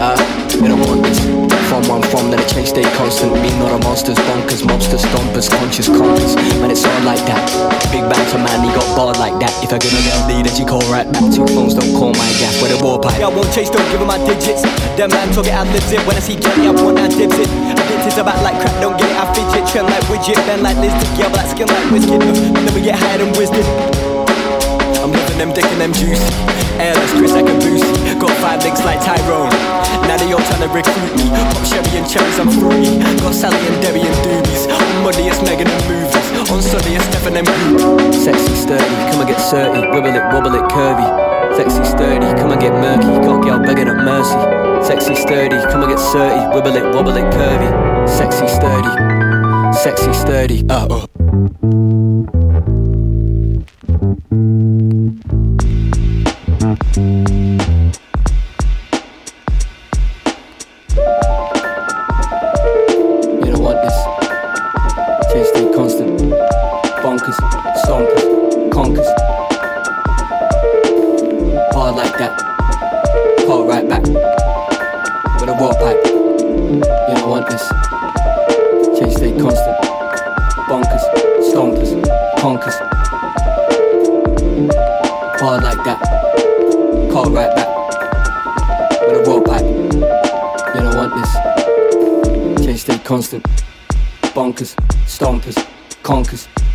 Uh, uh, stay constant. Me not a monsters, bonkers, mobsters, stompers, conscious conquers. Man, it's all like that. Banter man, he got barred like that. If I get a lead, then she call right back. Two phones don't call my gaff with a war pipe. Yeah, I won't chase, don't give him my digits. That man talk it, I lives it. When I see Jenny, I want that dips it. Addicted to back like crap, don't get it, I fidget. Trend like widget, bend like lizard. Yeah, black skin like whiskey. Never get higher than wisdom. I'm living them dick and them juicy. Airless Chris like a boosie. Got five links like Tyrone. Now they all trying to recruit me. Pop Chevy and cherries, I'm fruity. On Sunday. Sexy sturdy, come and get surty. Wibble it, wobble it, curvy. Sexy sturdy, come and get murky. Got girl begging up mercy. Sexy sturdy, come and get surty. Wibble it, wobble it, curvy. Sexy sturdy, sexy sturdy. Uh oh. Change stay constant. Bonkers, stompers, conkers. Hard like that. Call right back. With a raw pipe. You don't want this. Change stay constant. Bonkers, stompers, conkers. Hard like that. Call right back. With a raw pipe. You don't want this. Change stay constant. Bonkers, stompers, conkers.